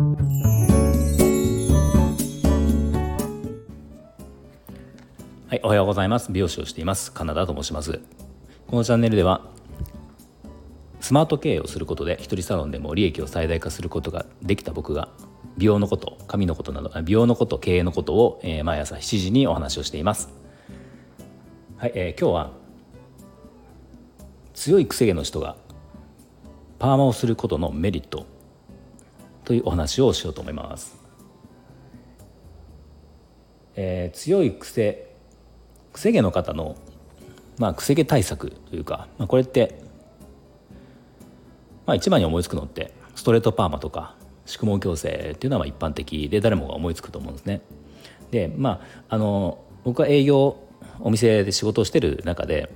はい、おはようございます。美容師をしています。カナダと申します。このチャンネルではスマート経営をすることで一人サロンでも利益を最大化することができた僕が美容のこと髪のことなど美容のこと経営のことを、えー、毎朝7時にお話をしています。はい、えー、今日は強い癖毛の人がパーマをすることのメリットというお話をしようと思います。えー、強い癖癖毛の方の、まあ、癖毛対策というか、まあ、これって、まあ、一番に思いつくのってストレートパーマとか宿毛矯正っていうのは一般的で誰もが思いつくと思うんですね。でまああの僕は営業お店で仕事をしてる中で、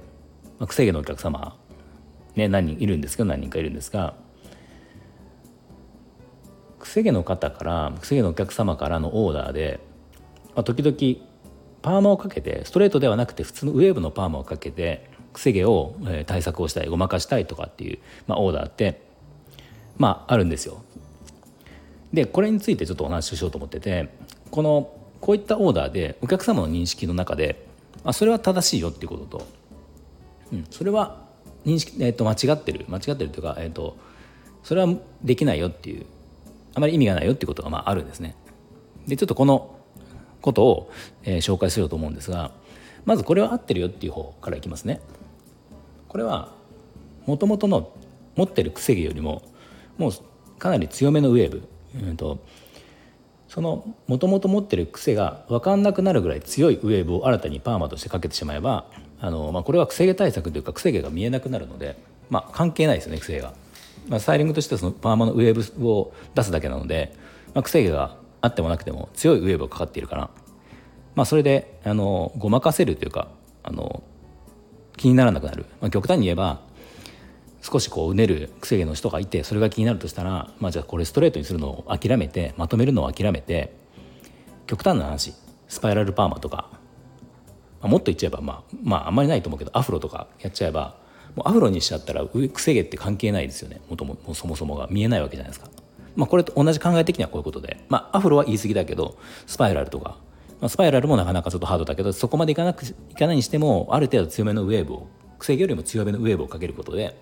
まあ、癖毛のお客様、ね、何人いるんですけど何人かいるんですが癖毛の方から癖毛のお客様からのオーダーで、まあ、時々パーマをかけてストレートではなくて普通のウェーブのパーマをかけて癖毛をえ対策をしたいごまかしたいとかっていう、まあ、オーダーってまああるんですよ。でこれについてちょっとお話ししようと思っててこのこういったオーダーでお客様の認識の中であそれは正しいよっていうことと、うん、それは認識、えー、と間違ってる間違ってるというか、えーと、それはできないよっていうあまり意味がないよっていうことがまああるんですね。でちょっとこのことを、えー、紹介しようと思うんですがまずこれは合ってるよっていう方からいきますね。これはもともとの持ってる癖毛よりももうかなり強めのウェーブ、うんと、そのもともと持ってる癖が分かんなくなるぐらい強いウェーブを新たにパーマとしてかけてしまえばあの、まあ、これは癖毛対策というか癖毛が見えなくなるので、まあ、関係ないですよね癖が。まあ、スタイリングとしてはそのパーマのウェーブを出すだけなので、まあ、癖毛があってもなくても強いウェーブがかかっているからまあ、それであのごまかせるというかあの気にならなくなる、まあ、極端に言えば少しこううねる癖毛の人がいてそれが気になるとしたら、まあ、じゃあこれストレートにするのを諦めてまとめるのを諦めて極端な話スパイラルパーマとか、まあ、もっと言っちゃえば、まあ、まああんまりないと思うけどアフロとかやっちゃえばもうアフロにしちゃったら癖毛って関係ないですよね。もとももそもそもが。見えないわけじゃないですか。まあ、これと同じ考え的にはこういうことで、まあ、アフロは言い過ぎだけどスパイラルとか。まあ、スパイラルもなかなかちょっとハードだけどそこまでいかなくいかないにしてもある程度強めのウェーブを癖毛よりも強めのウェーブをかけることで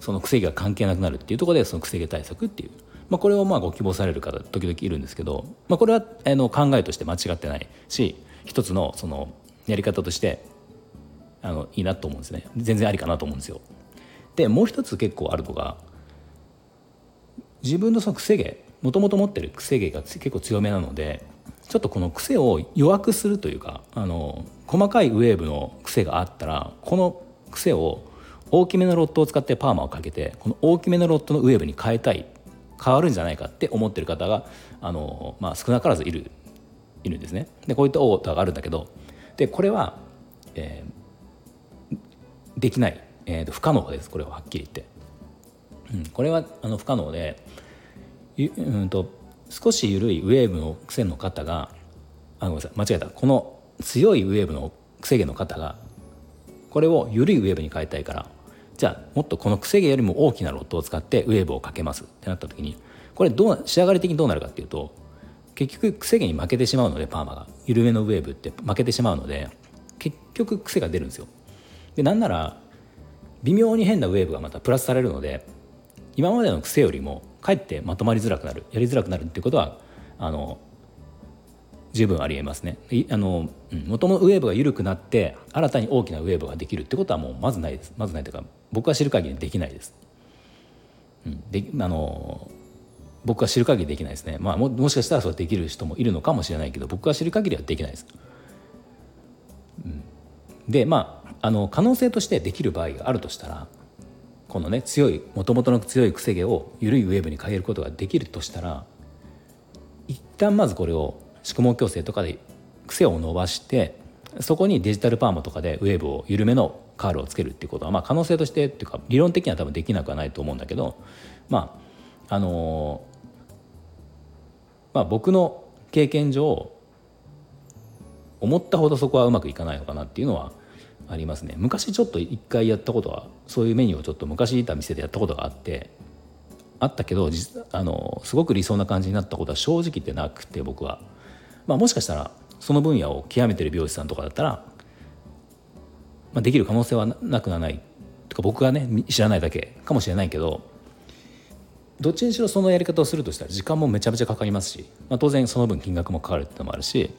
その癖毛が関係なくなるっていうところでその癖毛対策っていう、まあ、これをまあご希望される方時々いるんですけど、まあ、これはあの考えとして間違ってないし一つのそのやり方としてあのいいなと思うんですね全然ありかなと思うんですよ。でもう一つ結構あるのが自分のその癖毛もともと持ってる癖毛が結構強めなのでちょっとこの癖を弱くするというかあの細かいウェーブの癖があったらこの癖を大きめのロットを使ってパーマをかけてこの大きめのロットのウェーブに変えたい変わるんじゃないかって思ってる方があの、まあ、少なからずいるいるんですね。でこういったオーダーがあるんだけどでこれは、え、できない、えーと、不可能ですこれははっきり言って。うん、これはあの不可能で、うんと少し緩いウェーブの癖の方があごめんなさい間違えた。この強いウェーブの癖毛の方がこれを緩いウェーブに変えたいからじゃあもっとこの癖毛よりも大きなロットを使ってウェーブをかけます。ってなった時にこれどう仕上がり的にどうなるかっていうと結局癖毛に負けてしまうのでパーマが。緩めのウェーブって負けてしまうので結局癖が出るんですよ。でなんなら微妙に変なウェーブがまたプラスされるので今までの癖よりもかえってまとまりづらくなるやりづらくなるっていうことはあの十分ありえますね。あの元のウェーブが緩くなって新たに大きなウェーブができるってことはもうまずないですまずないというか僕は知る限りできないです。うん、であの僕は知る限りできないですね。まあももしかしたらそうできる人もいるのかもしれないけど僕は知る限りはできないです。うん、でまああの可能性としてできる場合があるとしたらこのね強いもともとの強い癖毛を緩いウェーブに変えることができるとしたら一旦まずこれを宿毛矯正とかで癖を伸ばしてそこにデジタルパーマとかでウェーブを緩めのカールをつけるっていうことはまあ可能性としてっていうか理論的には多分できなくはないと思うんだけどまああのまあ僕の経験上思ったほどそこはうまくいかないのかなっていうのはありますね。昔ちょっと一回やったことはそういうメニューをちょっと昔いた店でやったことがあってあったけどあのすごく理想な感じになったことは正直言ってなくて僕は、まあ、もしかしたらその分野を極めてる美容師さんとかだったら、まあ、できる可能性はなくはない。とか僕がね知らないだけかもしれないけどどっちにしろそのやり方をするとしたら時間もめちゃめちゃかかりますし、まあ、当然その分金額もかかるってのもあるし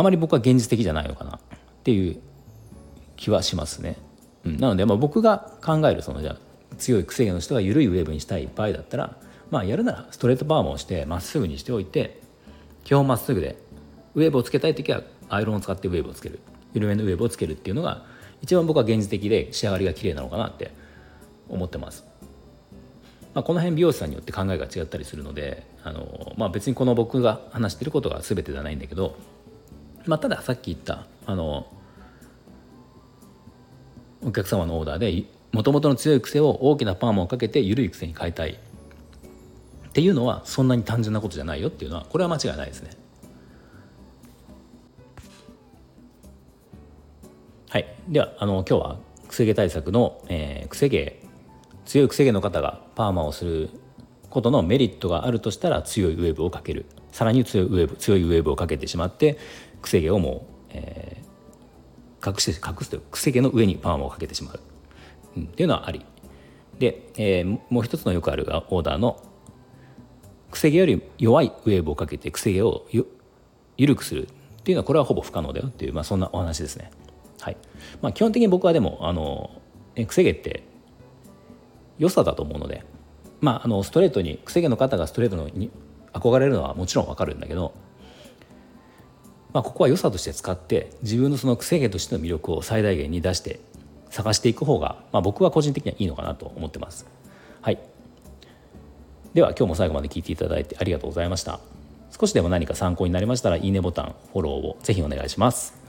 あまり僕は現実的じゃないのかなっていう気はしますね。うん、なので、まあ、僕が考えるそのじゃ強い癖毛の人が緩いウェーブにしたい場合だったら、まあ、やるならストレートパーマをしてまっすぐにしておいて基本まっすぐでウェーブをつけたい時はアイロンを使ってウェーブをつける緩めのウェーブをつけるっていうのが一番僕は現実的で仕上がりが綺麗なのかなって思ってます。まあ、この辺美容師さんによって考えが違ったりするのであの、まあ、別にこの僕が話してることが全てではないんだけど、まあ、たださっき言ったあのお客様のオーダーでもともとの強い癖を大きなパーマをかけて緩い癖に変えたい。っていうのはそんなに単純なことじゃないよっていうのはこれは間違いないですね。はい、ではあの今日は癖毛対策の、えー、癖毛強い癖毛の方がパーマをすることのメリットがあるとしたら強いウェーブをかける。さらに強いウェーブ強いウェーブをかけてしまって癖毛をもう、え隠して隠すという癖毛の上にパーマをかけてしまう、うん、っていうのはあり。で、えー、もう一つのよくあるオーダーの癖毛より弱いウェーブをかけて癖毛を緩くする。っていうのはこれはほぼ不可能だよっていう、まあ、そんなお話ですね。はい。まあ、基本的に僕はでもあの癖毛って良さだと思うので、まあ、あのストレートに癖毛の方がストレートに憧れるのはもちろん分かるんだけどまあ、ここは良さとして使って自分のその癖毛としての魅力を最大限に出して探していく方が、まあ、僕は個人的にはいいのかなと思ってます。はい、では今日も最後まで聞いていただいてありがとうございました。少しでも何か参考になりましたらいいねボタンフォローをぜひお願いします。